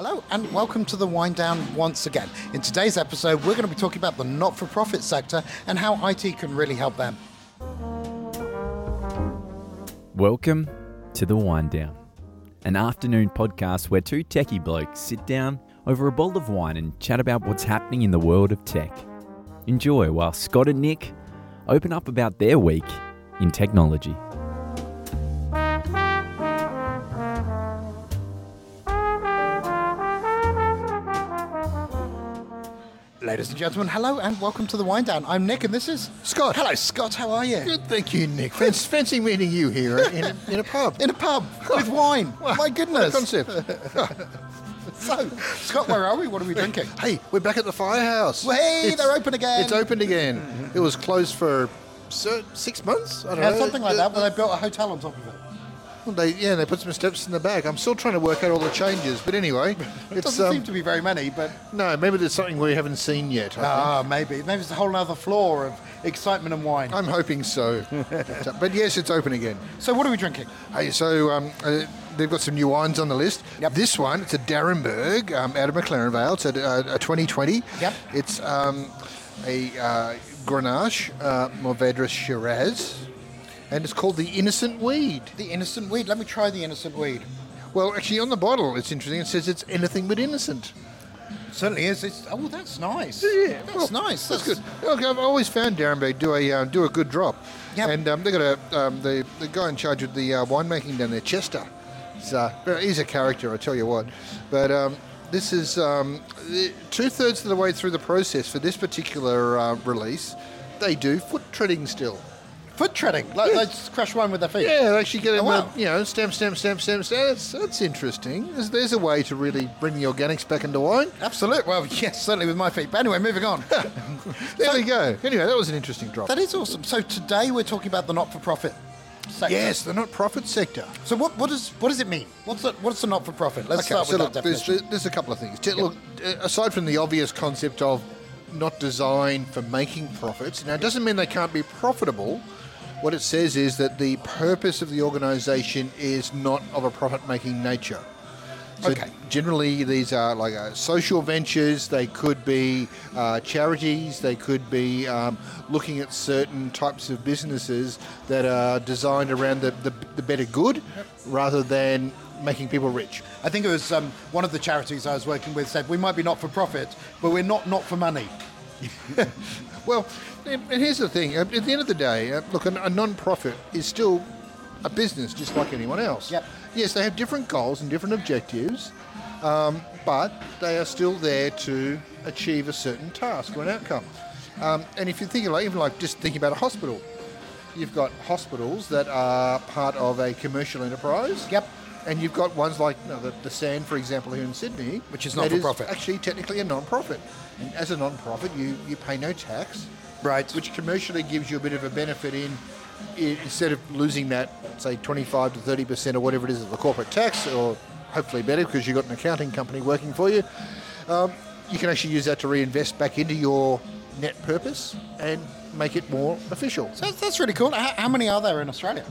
Hello and welcome to the Wind Down once again. In today's episode, we're going to be talking about the not for profit sector and how IT can really help them. Welcome to The Wind Down, an afternoon podcast where two techie blokes sit down over a bowl of wine and chat about what's happening in the world of tech. Enjoy while Scott and Nick open up about their week in technology. Ladies and gentlemen, hello and welcome to the Wind Down. I'm Nick and this is Scott. Hello, Scott. How are you? Good, thank you, Nick. Fancy, fancy meeting you here in a, in a pub. In a pub with wine. My goodness. concept. So, Scott, where are we? What are we drinking? hey, we're back at the firehouse. Hey, It's- they're open again. It's open again. Mm-hmm. It was closed for six months. I don't Yeah, know. something like that, where they built a hotel on top of it. They, yeah, they put some steps in the back. I'm still trying to work out all the changes, but anyway, It doesn't um, seem to be very many, but no. Maybe there's something we haven't seen yet. Ah, maybe. Maybe it's a whole other floor of excitement and wine. I'm hoping so. But yes, it's open again. So, what are we drinking? Hey, so um, uh, they've got some new wines on the list. Yep. This one, it's a d'Arenberg um, out of McLaren Vale. It's a, a, a 2020. Yep. It's um, a uh, Grenache uh, Mourvedre Shiraz, and it's called the Innocent Weed. The innocent weed. Let me try the innocent weed. Well, actually, on the bottle, it's interesting. It says it's anything but innocent. certainly is. It's, oh, that's nice. Yeah, that's well, nice. That's, good. Look, I've always found d'Arenberg do a uh, do a good drop. Yep. And um, they got a um, the the guy in charge of the uh, winemaking down there, Chester. He's, uh, he's a character, I tell you what. But um, this is um, two thirds of the way through the process for this particular uh, release. They do foot treading still. Foot treading. Like they just crush one with their feet. Yeah, they actually get Oh, them, wow. uh, you know, stamp, stamp, stamp, stamp, stamp. That's, that's interesting. There's, there's a way to really bring the organics back into wine. Absolutely. Well, yes, certainly with my feet. But anyway, moving on. There we go. Anyway, that was an interesting drop. that is awesome. So today we're talking about the not-for-profit sector. Yes, the not-profit sector. So what, what does what does it mean? What's a, what's a not-for-profit? Let's Okay, start so with look, that there's, definition. there's a couple of things. T- Look, uh, aside from the obvious concept of not designed for making profits, now it doesn't mean they can't be profitable. What it says is that the purpose of the organisation is not of a profit-making nature. So Okay. Generally, these are like uh, social ventures. They could be uh, charities. They could be um, looking at certain types of businesses that are designed around the, the, the better good, rather than making people rich. I think it was um, one of the charities I was working with said we might be not for profit, but we're not not for money. Well, and here's the thing. At the end of the day, uh, look, a, a non-profit is still a business just like anyone else. Yep. Yes, they have different goals and different objectives, um, but they are still there to achieve a certain task or an outcome. Um, and if you think like even like just thinking about a hospital, you've got hospitals that are part of a commercial enterprise. Yep. And you've got ones like you know, the, the San, for example, here in Sydney, Which is not-for-profit. Actually, technically a non-profit. And as a non-profit, you, you pay no tax, Right. which commercially gives you a bit of a benefit in, instead of losing that, say, 25 to 30 percent or whatever it is of the corporate tax, or hopefully better because you've got an accounting company working for you. Um, you can actually use that to reinvest back into your net purpose and make it more official. So that's, that's really cool. How, how many are there in Australia?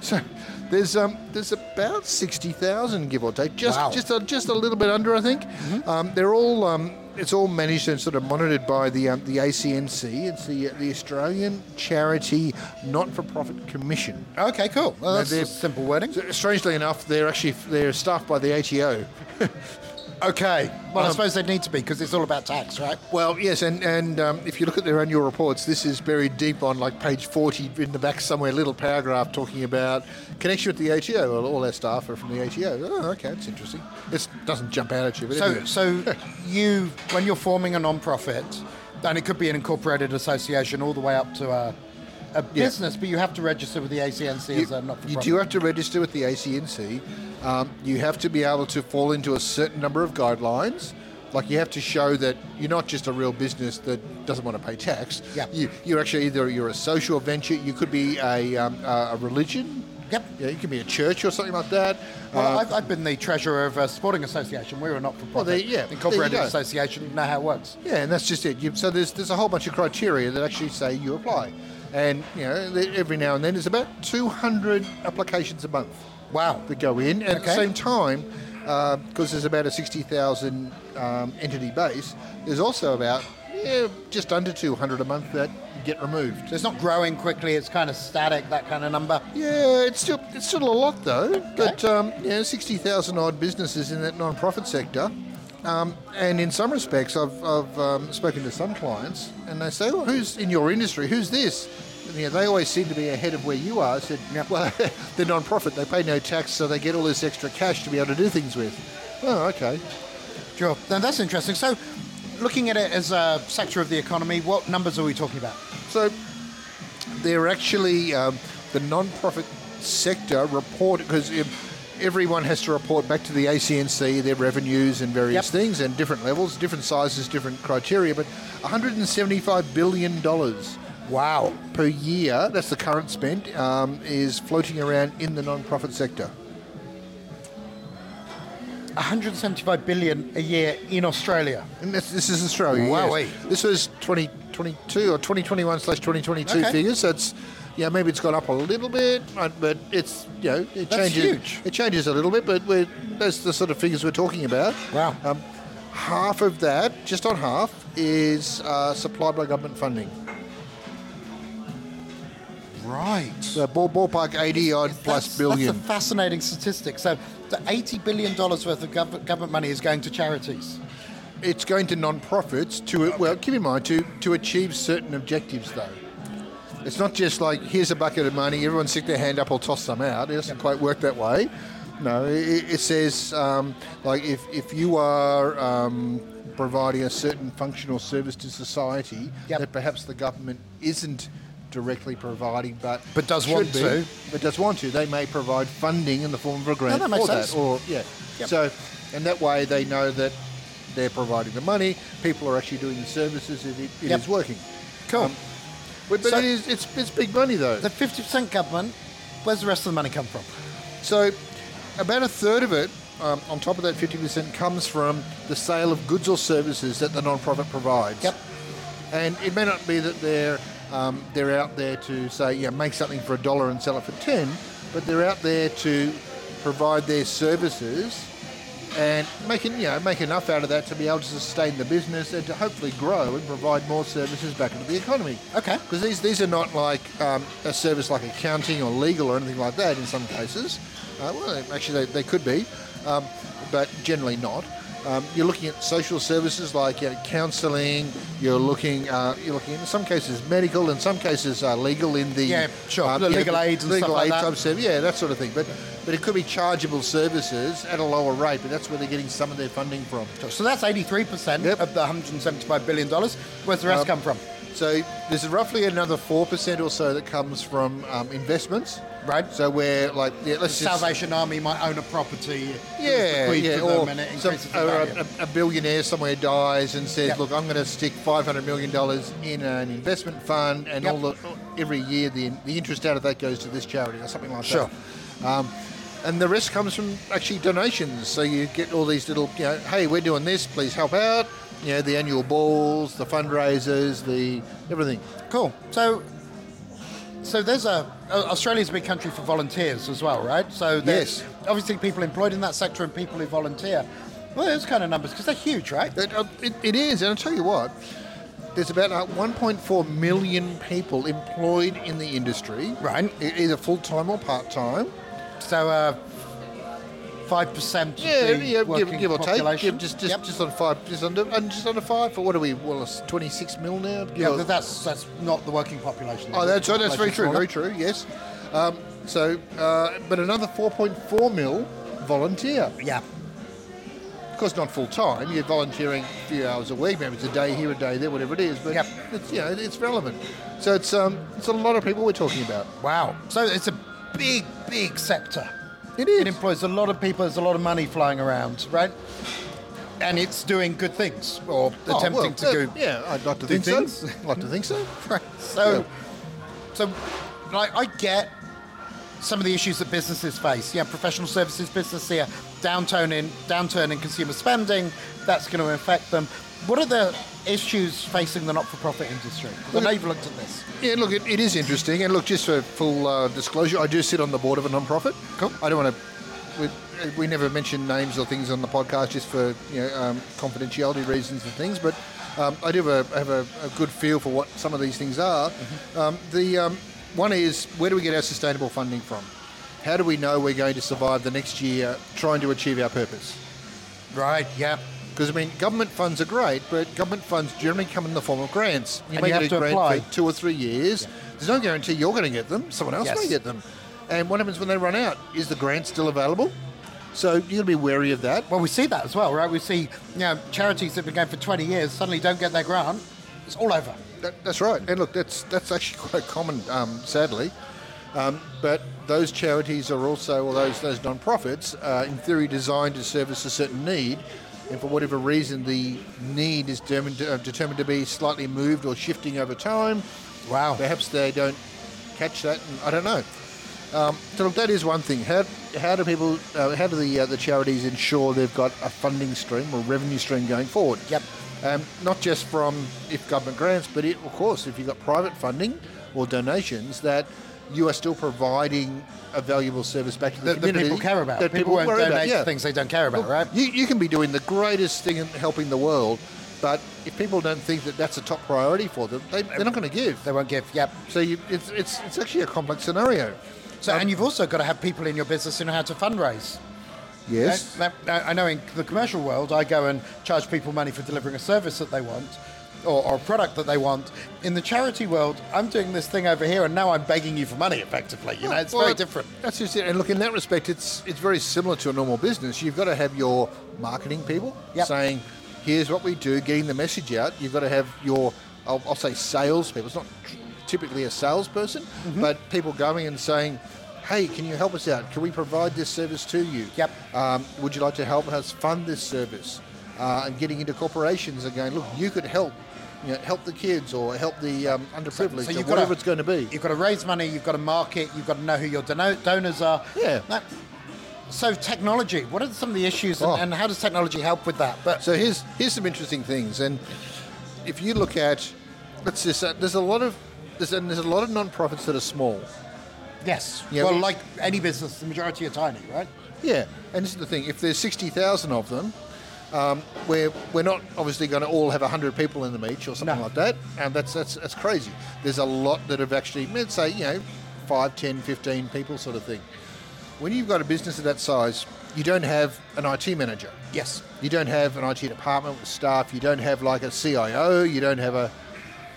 So there's um, there's about sixty thousand, give or take, just Wow. just a, just a little bit under, I think. Um, they're all um, it's all managed and sort of monitored by the um, the ACNC. It's the the Australian Charity Not-for-Profit Commission. Okay, cool. Well, that's simple wording. Strangely enough, they're actually they're staffed by the ATO. Okay. Well, I Um, suppose they need to be because it's all about tax, right? Well, yes, and and um, if you look at their annual reports, this is buried deep on like page forty in the back somewhere, a little paragraph talking about connection with the ATO. Well, all their staff are from the ATO. Oh, okay, that's interesting. It doesn't jump out at you, but So, anyway. so you, when you're forming a non-profit, and it could be an incorporated association all the way up to a, a business, but you have to register with the ACNC as a you, not-for-profit. you do have to register with the ACNC. Um, you have to be able to fall into a certain number of guidelines. Like you have to show that you're not just a real business that doesn't want to pay tax. Yeah. You, you're actually either you're a social venture. You could be a, um, a religion. Yep. Yeah, you could be a church or something like that. Well, Uh, I've, I've been the treasurer of a sporting association. We're a not-for-profit Well, there- yeah, incorporated association. Know how it works. Yeah, and that's just it. You, so there's there's a whole bunch of criteria that actually say you apply, and you know every now and then there's about 200 applications a month Wow. that go in. And at the same time, because there's about a 60,000 um, entity base, there's also about yeah, just under 200 a month that get removed. So it's not growing quickly. It's kind of static, that kind of number. Yeah, it's still it's still a lot though. But um, yeah, sixty thousand odd businesses in that non-profit sector. Um, and in some respects, I've, I've um, spoken to some clients, and they say, "Well, who's in your industry? Who's this?" You know, they always seem to be ahead of where you are. I said, "Well, they're non-profit. They pay no tax, so they get all this extra cash to be able to do things with." Oh, okay. Sure. Now that's interesting. So, looking at it as a sector of the economy, what numbers are we talking about? So they're actually um, the non-profit sector report because everyone has to report back to the ACNC their revenues and various Yep. things and different levels, different sizes, different criteria. But 175 billion dollars Wow. per year, that's the current spend, um, is floating around in the non-profit sector. 175 billion a year in Australia. And this, this is Australia. Wow. yes. This was 2022 or 2021 slash 2022 Okay. figures. So it's, yeah, maybe it's gone up a little bit, but, but it's, you know, it That's changes. huge. It changes a little bit, but we're, that's the sort of figures we're talking about. Wow. Um, half of that, just on half, is uh, supplied by government funding. Right. So ball, ballpark 80 odd plus billion. That's a fascinating statistic. So, the 80 billion dollars worth of gov- government money is going to charities. it's going to non-profits to well keep in mind to to achieve certain objectives though it's not just like here's a bucket of money everyone stick their hand up or toss some out it doesn't quite work that way no it, it says um, like if, if you are um, providing a certain functional service to society Yep. that perhaps the government isn't directly providing but But does want be, to. but does want to they may provide funding in the form of a grant that makes for sense. that or yeah Yep. so and that way they know that they're providing the money. People are actually doing the services. It, it, Yep. is working. Cool. Um, But, So- it is, it's, it's big money though. the 50% government, where's the rest of the money come from? So about a third of it, um, on top of that 50%, comes from the sale of goods or services that the non-profit provides. Yep. And it may not be that they're um, they're out there to say, yeah, make something for a dollar and sell it for ten, but they're out there to provide their services and making you know make enough out of that to be able to sustain the business and to hopefully grow and provide more services back into the economy. Okay. Because these these are not like um, a service like accounting or legal or anything like that in some cases. Uh, well, actually, they, they could be, um, but generally not. Um, you're looking at social services like uh, counselling. You're looking uh, you're looking in some cases medical, in some cases uh, legal in the Yeah, sure. The yeah, legal aids and legal stuff like aid that. service, yeah, that sort of thing. But but it could be chargeable services at a lower rate, but that's where they're getting some of their funding from. So that's 83% Yep. of the 175 billion dollars. Where's the rest Um, come from? So there's roughly another four percent or so that comes from um, investments. Right. So where like yeah, let's just Salvation Army might own a property. yeah, yeah, or some, or a, a billionaire somewhere dies and says, Yep. "Look, I'm going to stick 500 million dollars in an investment fund, and Yep. all the every year the the interest out of that goes to this charity or something like Sure. that." Um, and the rest comes from actually donations. So you get all these little, you know, hey, we're doing this, please help out. You know, the annual balls, the fundraisers, the everything. Cool. So, so there's a Australia's a big country for volunteers as well, right? So there's Yes. obviously people employed in that sector and people who volunteer. Well, those kind of numbers because they're huge, right? It, uh, it, it is, and I'll tell you what. There's about uh, 1.4 million people employed in the industry, Right. either full time or part time. So uh, five percent. Yeah, yeah, give, give or take, give just just, Yep. just on five, just under, and just under five. For what are we? Well, it's 26 mil now. Give Yeah, or- that's that's not the working population. oh, that's right. That's very true. Very true. Yes. Um, so, uh, but another 4.4 mil volunteer. Yeah. Of course, not full time. You're volunteering a few hours a week. Maybe it's a day here, a day there, whatever it is. But Yep. it's you know it's relevant. So it's um it's a lot of people we're talking about. Wow. So it's a big, big sector. It is. It employs a lot of people. There's a lot of money flying around, right? And it's doing good things or Oh, attempting well, to uh, do. Yeah, I'd like to think things. so. I'd like to think so. Right. So, Yeah. so, like, I get some of the issues that businesses face. Yeah, professional services business here, downturn in downturn in consumer spending. That's going to affect them. What are the issues facing the not-for-profit industry? I know you've looked at this. Yeah, look, it, it is interesting. And look, just for full uh, disclosure, I do sit on the board of a non-profit. Cool. I don't want to we, we never mention names or things on the podcast just for you know um, confidentiality reasons and things, but um, I do have, a, have a, a, good feel for what some of these things are. Mm-hmm. Um, the um, one is where do we get our sustainable funding from? How do we know we're going to survive the next year trying to achieve our purpose? Right. Yeah. Because I mean, government funds are great, but government funds generally come in the form of grants. You and may you get a grant apply. for two or three years. Yeah. There's no guarantee you're going to get them. Someone else yes. may get them. And what happens when they run out? Is the grant still available? So you've got to be wary of that. Well, we see that as well, right? We see you know, charities that have been going for 20 years suddenly don't get their grant. It's all over. That, that's right. And look, that's that's actually quite common, um, sadly. Um, but those charities are also, or those those non-profits, uh, in theory, designed to service a certain need, and for whatever reason, the need is determined to, uh, determined to be slightly moved or shifting over time. Wow. Perhaps they don't catch that, and I don't know. Um, so look, that is one thing. How, how do people, uh, how do the uh, the charities ensure they've got a funding stream or revenue stream going forward? Yep. Um, not just from if government grants, but it, of course, if you've got private funding or donations, that you are still providing a valuable service back to the, the community. That people care about. That people, people won't donate about, yeah. things they don't care about, right? You, you can be doing the greatest thing in helping the world, but if people don't think that that's a top priority for them, they, are not going to give. They won't give. Yep. So you, it's, it's it's actually a complex scenario. So, um, and you've also got to have people in your business who know how to fundraise. Yes. I know in the commercial world, I go and charge people money for delivering a service that they want. Or, or, a product that they want. In the charity world, I'm doing this thing over here, and now I'm begging you for money. Effectively, you know, it's well, very different. That's just it. And look, in that respect, it's it's very similar to a normal business. You've got to have your marketing people yep. saying, "Here's what we do," getting the message out. You've got to have your, I'll, I'll say, sales people. It's not typically a salesperson, mm-hmm. but people going and saying, hey, can you help us out? Can we provide this service to you? Yep. Um, would you like to help us fund this service? Uh, and getting into corporations and going, look, you could help. You know, help the kids or help the um, underprivileged so, so or whatever to, it's going to be. You've got to raise money, you've got to market, you've got to know who your donors are. Yeah. That, so technology, what are some of the issues and, oh. and, how does technology help with that? But so here's here's some interesting things, and if you look at, let's just uh, there's a lot of there's a, there's a lot of non-profits that are small. Yes. Yeah, well, we, like any business, the majority are tiny, right? Yeah, and this is the thing: if there's sixty thousand of them, um, we're we're not obviously going to all have hundred people in them each or something no. like that, and that's that's that's crazy. There's a lot that have actually, let's say, you know, 5, 10, 15 people sort of thing. When you've got a business of that size, you don't have an IT manager. Yes. You don't have an IT department with staff. You don't have like a CIO. You don't have a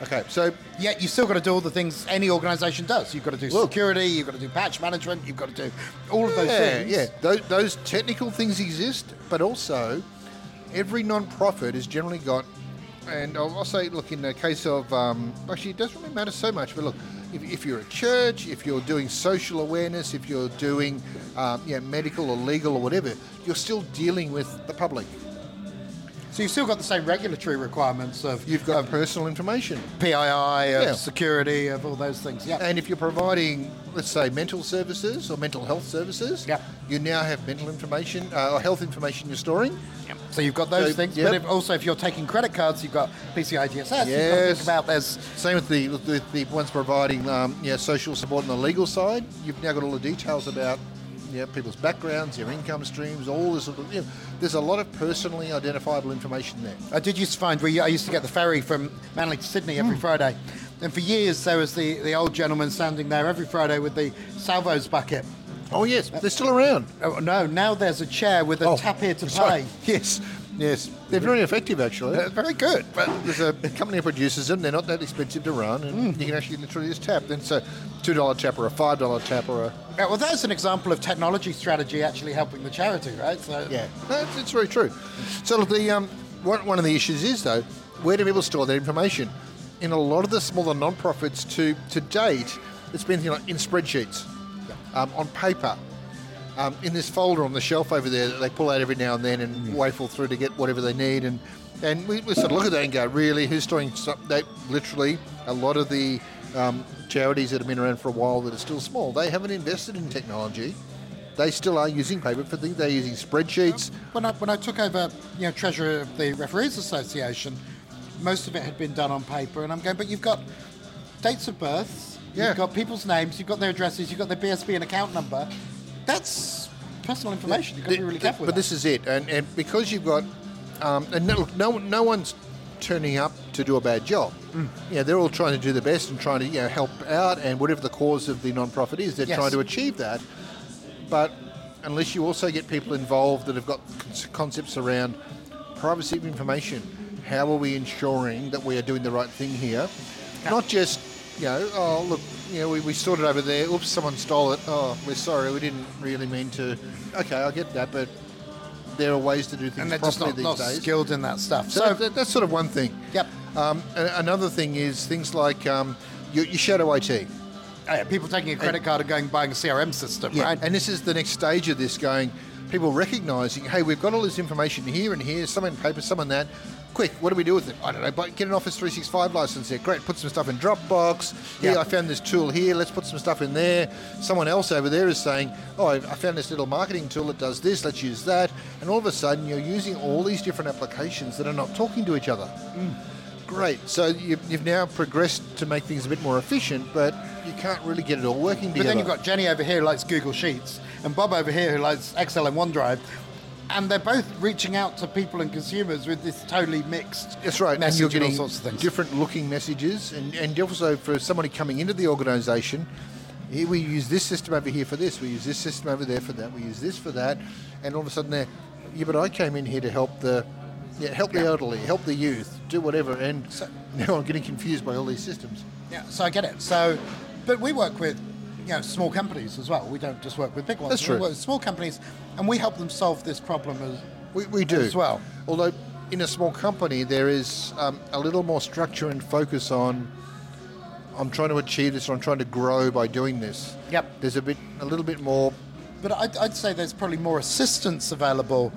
Okay, so yeah, you've still got to do all the things any organisation does. You've got to do Look, security, you've got to do patch management, you've got to do all of those yeah, things. Yeah, those, those technical things exist, but also every non-profit has generally got, and I'll, I'll say, look, in the case of, um, actually, it doesn't really matter so much, but look, if, if, you're a church, if you're doing social awareness, if you're doing um, yeah, medical or legal or whatever, you're still dealing with the public. So you've still got the same regulatory requirements of you've got personal information, PII, of yeah. security, of all those things. Yeah. And if you're providing, let's say, mental services or mental health services, yeah. you now have mental information uh, or health information you're storing. Yep. So you've got those so, things. Yep. But if, also, if you're taking credit cards, you've got PCI DSS. Yes. about there's same with the with the, the ones providing um, yeah, social support on the legal side. You've now got all the details about yeah, people's backgrounds, their income streams, all this. Sort of, you know, there's a lot of personally identifiable information there. I did used to find where I used to get the ferry from Manly to Sydney every mm. Friday, and for years there was the, the old gentleman standing there every Friday with the salvos bucket. Oh yes, they're still around. Oh no, now there's a chair with a oh, tap here to sorry. pay. Yes, Yes, they're very effective actually. They're very good. But there's a company that produces them. They're not that expensive to run, and mm. you can actually literally just tap. Then it's a two dollar tap or a five dollar tap or a. Yeah, well, that's an example of technology strategy actually helping the charity, right? So yeah, no, it's, it's, very true. So the um, one, one of the issues is though, where do people store their information? In a lot of the smaller non-profits, to to date, it's been you know, in spreadsheets, um, on paper um, in this folder on the shelf over there that they pull out every now and then and mm. waffle through to get whatever they need. And and we, we sort of look at that and go, really, who's doing stuff? That literally a lot of the um, charities that have been around for a while that are still small, they haven't invested in technology. They still are using paper for things. They're using spreadsheets. When I, when I took over, you know, treasurer of the Referees Association, most of it had been done on paper, and I'm going, but you've got dates of births, yeah. you've got people's names, you've got their addresses, you've got their BSB and account number that's personal information. You've got to be really careful But this is it, and, and because you've got, um, and no, no, no one's turning up to do a bad job. Mm. Yeah, they're all trying to do the best and trying to you know, help out, and whatever the cause of the non-profit is, they're Yes. trying to achieve that. But unless you also get people involved that have got con- concepts around privacy of information, how are we ensuring that we are doing the right thing here? Not just, you know, oh, look, know, we, we stored it over there. Oops, someone stole it. Oh, we're sorry. We didn't really mean to. Okay, I get that, but there are ways to do things and they're just properly not, these not days. skilled in that stuff. So So, that, that's sort of one thing. yep. Um, a- another thing is things like um, your, your shadow IT. Oh, yeah, people taking a credit card and going buying a CRM system, Yeah, right? and this is the next stage of this going, people recognizing, hey, we've got all this information here and here, some in paper, some in that. Quick, what do we do with it? I don't know, but get an Office 365 license there. Great, put some stuff in Dropbox. Yeah, Yeah. I found this tool here, let's put some stuff in there. Someone else over there is saying, oh, I found this little marketing tool that does this, let's use that. And all of a sudden, you're using all these different applications that are not talking to each other. Mm. Great. So you, you've now progressed to make things a bit more efficient, but you can't really get it all working together. But then you've got Jenny over here who likes Google Sheets, and Bob over here who likes Excel and OneDrive, and they're both reaching out to people and consumers with this totally mixed That's right, and you're and all sorts of things. different looking messages, and, and also for somebody coming into the organisation, here we use this system over here for this, we use this system over there for that, we use this for that, and all of a sudden they're, yeah, but I came in here to help the, yeah, help the elderly, help the youth, do whatever, and now I'm getting confused by all these systems. Yeah, so I get it. So, but we work with you know small companies as well. We don't just work with big ones. That's true. We work with small companies, and we help them solve this problem as We, we do as well. Although in a small company there is um, a little more structure and focus on. I'm trying to achieve this, or I'm trying to grow by doing this. Yep. There's a bit, a little bit more But I'd, I'd say there's probably more assistance available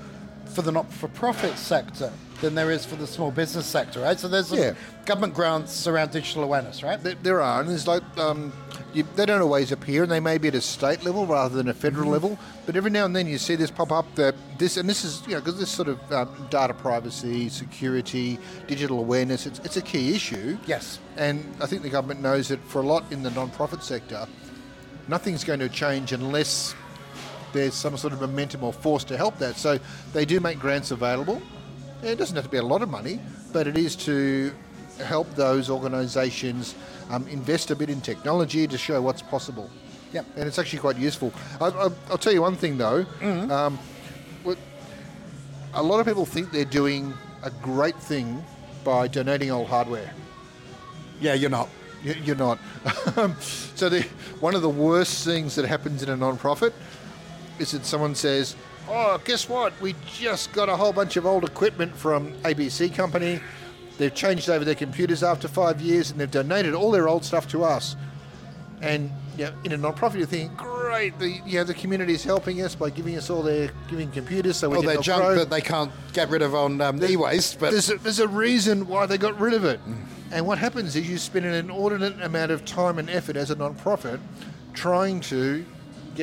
for the not-for-profit sector than there is for the small business sector, right? So there's Yeah. government grants around digital awareness, right? There, there are, and it's like um, you, they don't always appear, and they may be at a state level rather than a federal Mm-hmm. level. But every now and then you see this pop up that this, and this is you know because this sort of um, data privacy, security, digital awareness, it's, it's a key issue. Yes. and I think the government knows that for a lot in the non-profit sector, nothing's going to change unless there's some sort of momentum or force to help that. So they do make grants available. It doesn't have to be a lot of money, but it is to help those organisations um, invest a bit in technology to show what's possible. Yep. And it's actually quite useful. I, I, I'll tell you one thing though. Um, a lot of people think they're doing a great thing by donating old hardware. Yeah, you're not. You- You're not. So the, one of the worst things that happens in a non-profit is that someone says, "Oh, guess what? We just got a whole bunch of old equipment from ABC company. They've changed over their computers after five years, and they've donated all their old stuff to us." And you know, in a non-profit, you're thinking, "Great, the you know the community is helping us by giving us all their giving computers, so we can they're junk grow." that they can't get rid of on um, e-waste, but there's a, there's a reason why they got rid of it. And what happens is you spend an inordinate amount of time and effort as a non-profit trying to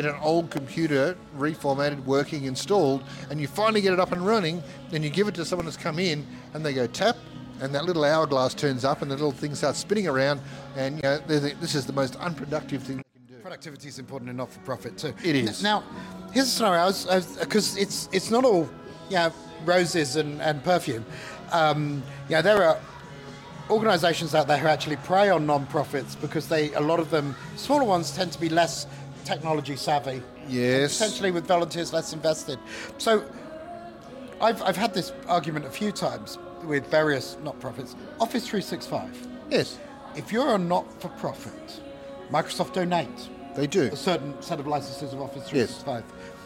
get an old computer reformatted, working, installed, and you finally get it up and running. Then you give it to someone that's come in, and they go tap, and that little hourglass turns up, and the little thing starts spinning around, and you know they think this is the most unproductive thing they can do. productivity is important in not-for-profit too. It is. Now, here's a scenario. Because it's it's not all, yeah, roses and, and perfume. Um, yeah, there are organisations out there who actually prey on non-profits because they a lot of them smaller ones tend to be less technology savvy. Yes. Potentially with volunteers less invested. So I've, I've had this argument a few times with various not-profits. Office 365. Yes, If you're a not-for-profit, Microsoft donate they do. a certain set of licenses of Office Yes. 365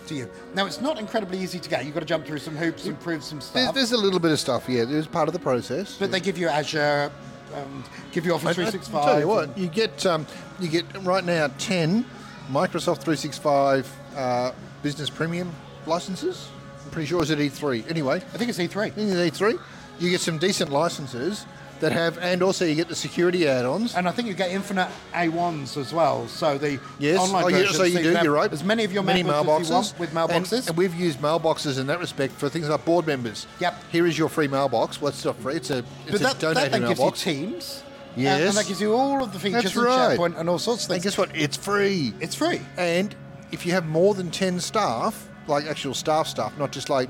to you. Now, it's not incredibly easy to get. You've got to jump through some hoops and prove some There's, stuff. there's a little bit of stuff, yeah. There's part of the process. but they give you Azure, and give you Office I- I 365. tell you what, you get um, you get right now ten Microsoft 365 uh, Business Premium licenses. I'm pretty sure it's at E3. Anyway, I think it's E E3. I think it's E3. You get some decent licenses that have, and also you get the security add-ons. And I think you get infinite A1s as well. So the Yes, online oh, yeah, version, so you do. You're right. As many of your many as you mailboxes want with mailboxes. and, we've used mailboxes in that respect for things like board members. Yep. Here is your free mailbox. Well, it's not free. It's a it's but a that, that donated then gives you. Teams. And- Yes. And, that gives you all of the features That's in right. SharePoint and all sorts of things. and guess what? It's free. It's free. And if you have more than 10 staff, like actual staff stuff, not just like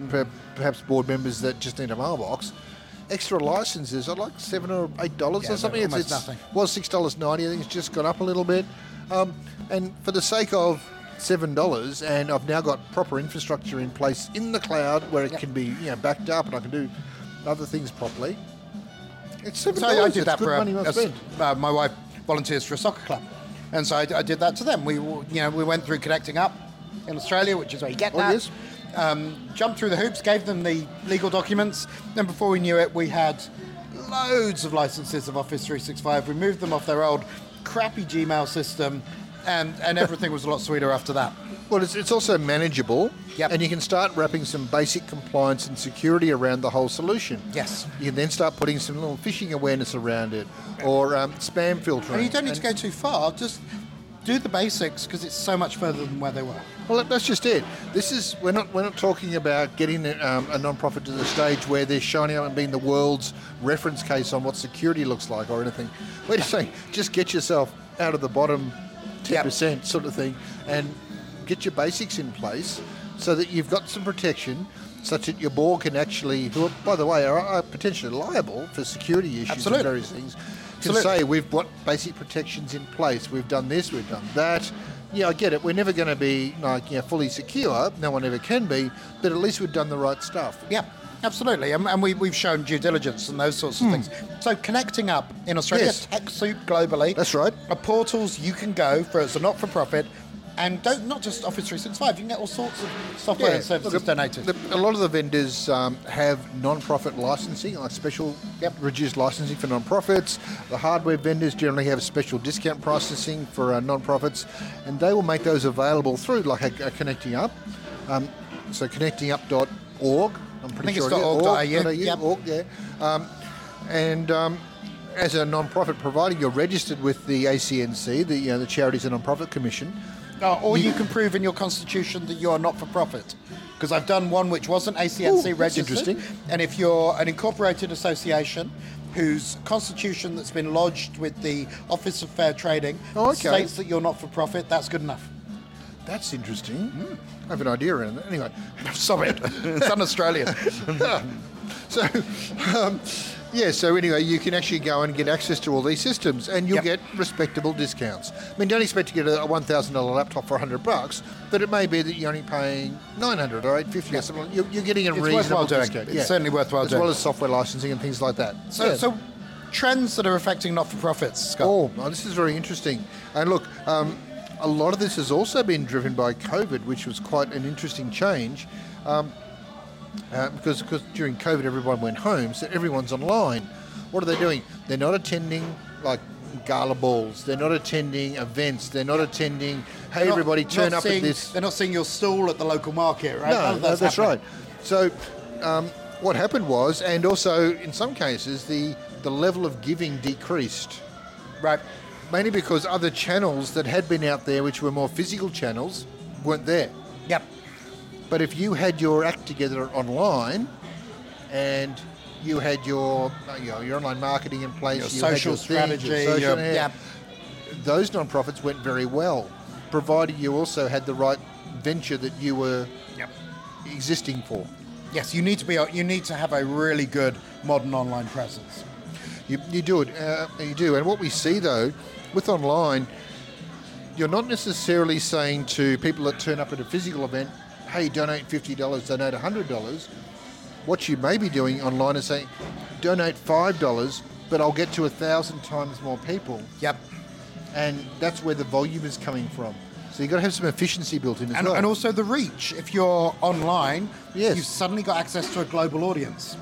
perhaps board members that just need a mailbox. Extra licenses are like seven or eight dollars Yeah, or something. it's, it's nothing. was six dollars ninety. I think it's just gone up a little bit. Um, and for the sake of seven dollars, and I've now got proper infrastructure in place in the cloud where it Yep. can be you know backed up and I can do other things properly. It's seven So. I did it's that for a, a s- uh, my wife volunteers for a soccer club, and so I, I did that to them. We you know we went through connecting up in Australia, which is where you get Oh, that. yes. Um, jumped through the hoops, gave them the legal documents, and before we knew it, we had loads of licenses of Office 365. We moved them off their old crappy Gmail system, and and everything was a lot sweeter after that. Well, it's, it's also manageable, Yep. and you can start wrapping some basic compliance and security around the whole solution. Yes. You can then start putting some little phishing awareness around it, or um, spam filtering. And you don't need to go too far. Just do the basics because it's so much further than where they were. Well, that's just it. This is we're not we're not talking about getting um, a non-profit to the stage where they're shining up and being the world's reference case on what security looks like or anything. We're just saying, just get yourself out of the bottom ten percent sort of thing, and get your basics in place so that you've got some protection. Such that your board can actually, who are, by the way, are, are potentially liable for security issues Absolutely. and various things, can Absolutely. say we've got basic protections in place. We've done this, we've done that. Yeah, I get it. We're never going to be like you know, fully secure. No one ever can be. But at least we've done the right stuff. Yeah, absolutely. And, and we, we've shown due diligence and those sorts of things. So connecting up in Australia, Yes. TechSoup globally. That's right. Are portals you can go for as a not-for-profit, and don't not just Office 365. You can get all sorts of software and services look, donated. the- a lot of the vendors um, have non-profit licensing, like special Yep. reduced licensing for non-profits. The hardware vendors generally have special discount pricing for uh, non-profits, and they will make those available through like a, a connecting up. Um, so connectingup.org. I'm pretty think sure it's it is. .org.au, yep. org, yeah. Um, and um, as a non-profit provider, you're registered with the ACNC, the you know, the Charities and Non-Profit Commission. Uh, or you can prove in your constitution that you're not for profit. Because I've done one which wasn't ACNC Ooh, that's registered. interesting. And if you're an incorporated association whose constitution that's been lodged with the Office of Fair Trading Oh, okay. states that you're not for profit, that's good enough. That's interesting. I have an idea around that. Anyway, Stop it. it's un-Australian. so um, yeah. So anyway, you can actually go and get access to all these systems, and you'll Yep. get respectable discounts. I mean, don't expect to get a one thousand dollar laptop for hundred bucks, but it may be that you're only paying nine hundred or eight fifty or something. You're, you're getting a It's reasonable discount. It's certainly worthwhile as doing. well as software licensing and things like that. So, Yeah. so trends that are affecting not-for-profits, Scott. Oh, oh, this is very interesting. And look, um, a lot of this has also been driven by COVID, which was quite an interesting change. Um, uh, because, because during COVID, everyone went home, so everyone's online. What are they doing? They're not attending like gala balls. They're not attending events. They're not attending. Hey, not- everybody, turn up seeing, at this. They're not seeing your stall at the local market, right? No, that's happening. right. So, um, what happened was, and also in some cases, the the level of giving decreased Right. Mainly because other channels that had been out there, which were more physical channels, weren't there. Yep. But if you had your act together online, and you had your uh, you know, your online marketing in place, Your you social your things, your strategy, social- your- yeah. those non-profits went very well, provided you also had the right venture that you were Yep. existing for. Yes, you need to be. You need to have a really good modern online presence. You, you do it, uh, you do. And what we see though, with online, you're not necessarily saying to people that turn up at a physical event, hey, donate $50, donate $100. What you may be doing online is saying, donate $5, but I'll get to a thousand times more people. Yep. And that's where the volume is coming from. So you've got to have some efficiency built in as And, well. and also the reach. If you're online, Yes. you've suddenly got access to a global audience.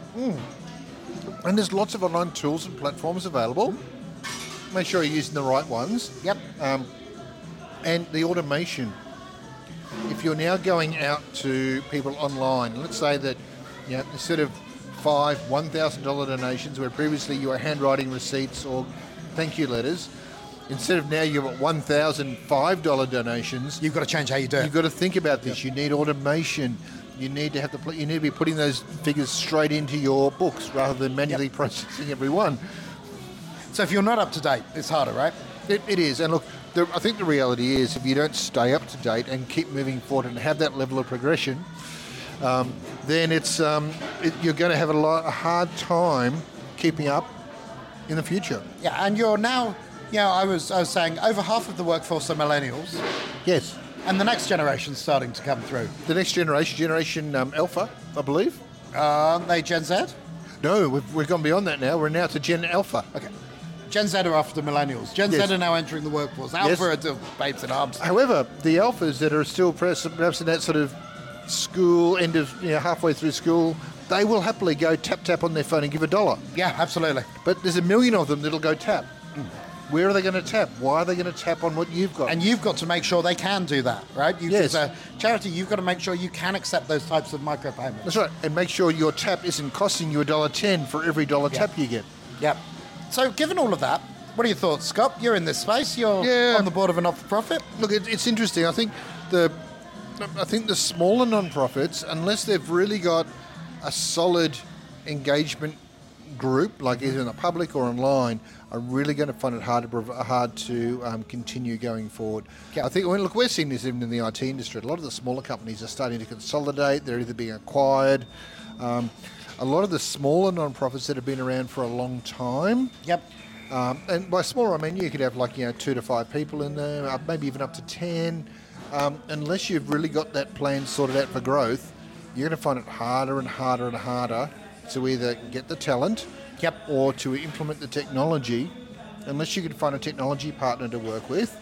And there's lots of online tools and platforms available. Make sure you're using the right ones. Yep. Um, and the automation. If you're now going out to people online, let's say that you know, instead of five $1,000 donations where previously you were handwriting receipts or thank you letters, instead of now you've got $1,005 donations, You've got to change how you do it. You've got to think about this. You need automation. You need to have the. pl- You need to be putting those figures straight into your books rather than manually processing every one. So if you're not up to date, it's harder, right? It, it is, and look, the, I think the reality is if you don't stay up to date and keep moving forward and have that level of progression, um, then it's um, it, you're going to have a, lot, a hard time keeping up in the future. Yeah, and you're now, you know, I was, I was saying over half of the workforce are millennials, Yes. And the next generation's starting to come through. The next generation, Generation um, Alpha, I believe. Aren't they Gen Z? No, we've, we've gone beyond that now. We're now to Gen Alpha. Okay. Gen Z are after the millennials. Gen Yes. Z are now entering the workforce. Alpha Yes. are still babes in arms. However, the alphas that are still perhaps, perhaps in that sort of school, end of, you know, halfway through school, they will happily go tap tap on their phone and give a dollar. Yeah, absolutely. But there's a million of them that'll go tap. Where are they going to tap? Why are they going to tap on what you've got? And you've got to make sure they can do that, right? You, Yes. As a charity, you've got to make sure you can accept those types of micropayments. That's right. And make sure your tap isn't costing you a dollar ten for every dollar Yeah. tap you get. Yep. So, given all of that, what are your thoughts, Scott? You're in this space. You're Yeah. on the board of a not-for-profit. Look, it, it's interesting. I think the I think the smaller non-profits, unless they've really got a solid engagement group, like either in the public or online, are really going to find it hard to prov- hard to um, continue going forward. I think. Well, look, we're seeing this even in the IT industry. A lot of the smaller companies are starting to consolidate. They're either being acquired. Um, a lot of the smaller non-profits that have been around for a long time. Yep. Um, and by smaller, I mean you could have like you know two to five people in there, maybe even up to ten. Um, unless you've really got that plan sorted out for growth, you're going to find it harder and harder and harder to either get the talent, Yep. or to implement the technology. Unless you can find a technology partner to work with,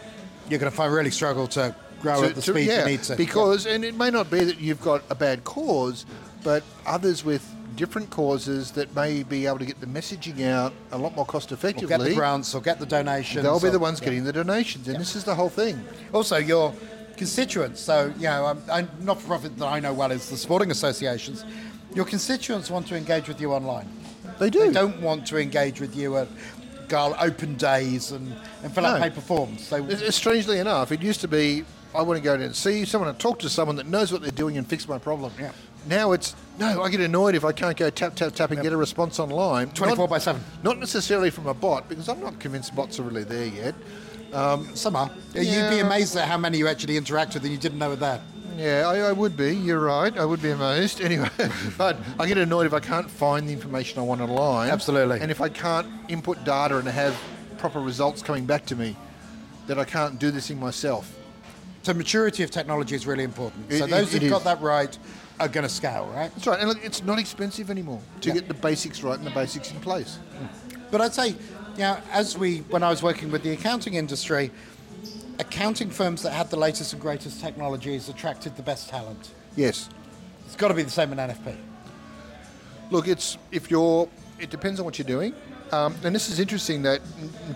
You're going to find really struggle to grow to- at the to- speed yeah, you need to. Because, and it may not be that you've got a bad cause, but others with different causes that may be able to get the messaging out a lot more cost Or effectively. get the grants or get the donations. They'll be or- the ones yeah. getting the donations, and this is the whole thing. Also, your constituents. So, you know, I'm not for profit that I know well is the sporting associations. Your constituents want to engage with you online. They do. They don't want to engage with you at gal open days and, and fill out paper forms. It's- it's strangely enough, it used to be I want to go down and see someone and talk to someone that knows what they're doing and fix my problem. Yeah. Now it's no, I get annoyed if I can't go tap tap tap and get a response online. 24 Not- by 7. Not necessarily from a bot because I'm not convinced bots are really there yet. Um, Some are. You'd be amazed at how many you actually interact with and you didn't know were there. Yeah, I, I would be. You're right. I would be amazed. Anyway, but I get annoyed if I can't find the information I want online. Absolutely. And if I can't input data and have proper results coming back to me, that I can't do this thing myself. So maturity of technology is really important. So those who've got that right are going to scale, right? That's right. And look, it's not expensive anymore to Yeah. get the basics right and the basics in place. But I'd say, you know, as we, when I was working with the accounting industry, accounting firms that had the latest and greatest technologies attracted the best talent. Yes. It's got to be the same in NFP. Look, it's if you're. It depends on what you're doing, um, and this is interesting that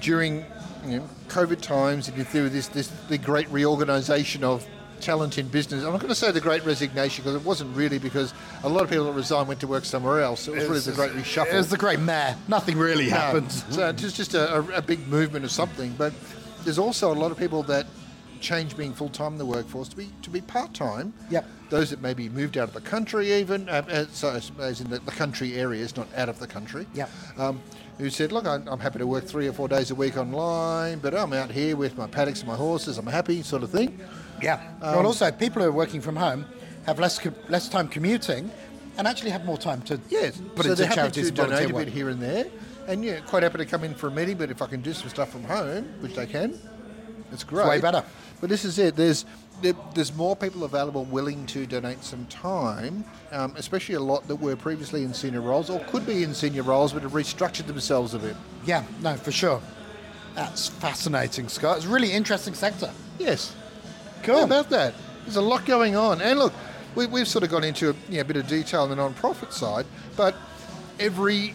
during you know, COVID times, if you through this this the great reorganisation of talent in business. I'm not going to say the great resignation because it wasn't really because a lot of people that resigned went to work somewhere else. It was really the great reshuffle. It was the great mare. Nothing really No. happened. So it's just, a, a big movement of something. But there's also a lot of people that change being full time in the workforce to be to be part time. Yep. Those that maybe moved out of the country, even uh, uh, so as, in the, the country areas, not out of the country. Yep. Um, who said, "Look, I'm, I'm happy to work three or four days a week online, but I'm out here with my paddocks and my horses. I'm happy, sort of thing." Yeah. Um, well, also, people who are working from home have less co- less time commuting and actually have more time to Yes. put so into they're happy charities to donate a bit here and there, and yeah, quite happy to come in for a meeting. But if I can do some stuff from home, which they can, it's great. way better. But this is it. There's there, there's more people available willing to donate some time, um, especially a lot that were previously in senior roles or could be in senior roles but have restructured themselves a bit. Yeah, no, for sure. That's fascinating, Scott. It's a really interesting sector. Yes. Cool. How about that? There's a lot going on. And look, we, we've sort of gone into a, you know, a bit of detail on the non-profit side, but every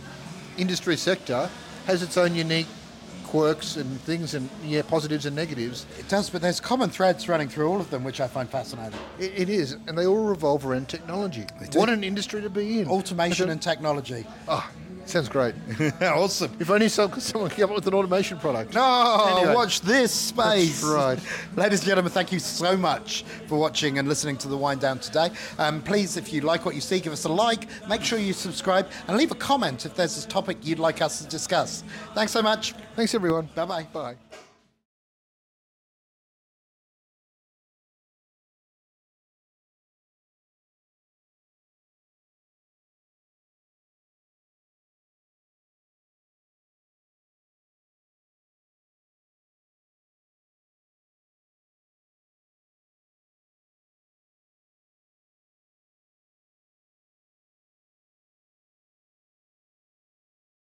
industry sector has its own unique quirks and things and yeah, positives and negatives. It does, but there's common threads running through all of them, which I find fascinating. It, it is, and they all revolve around technology. What an industry to be in. Automation and technology. Oh, sounds great. awesome. if only some, someone came up with an automation product. Oh, Anyway. watch this space. That's right. Ladies and gentlemen, thank you so much for watching and listening to the Wind Down today. Um, please, if you like what you see, give us a like, make sure you subscribe, and leave a comment if there's a topic you'd like us to discuss. Thanks so much. Thanks, everyone. Bye-bye. Bye.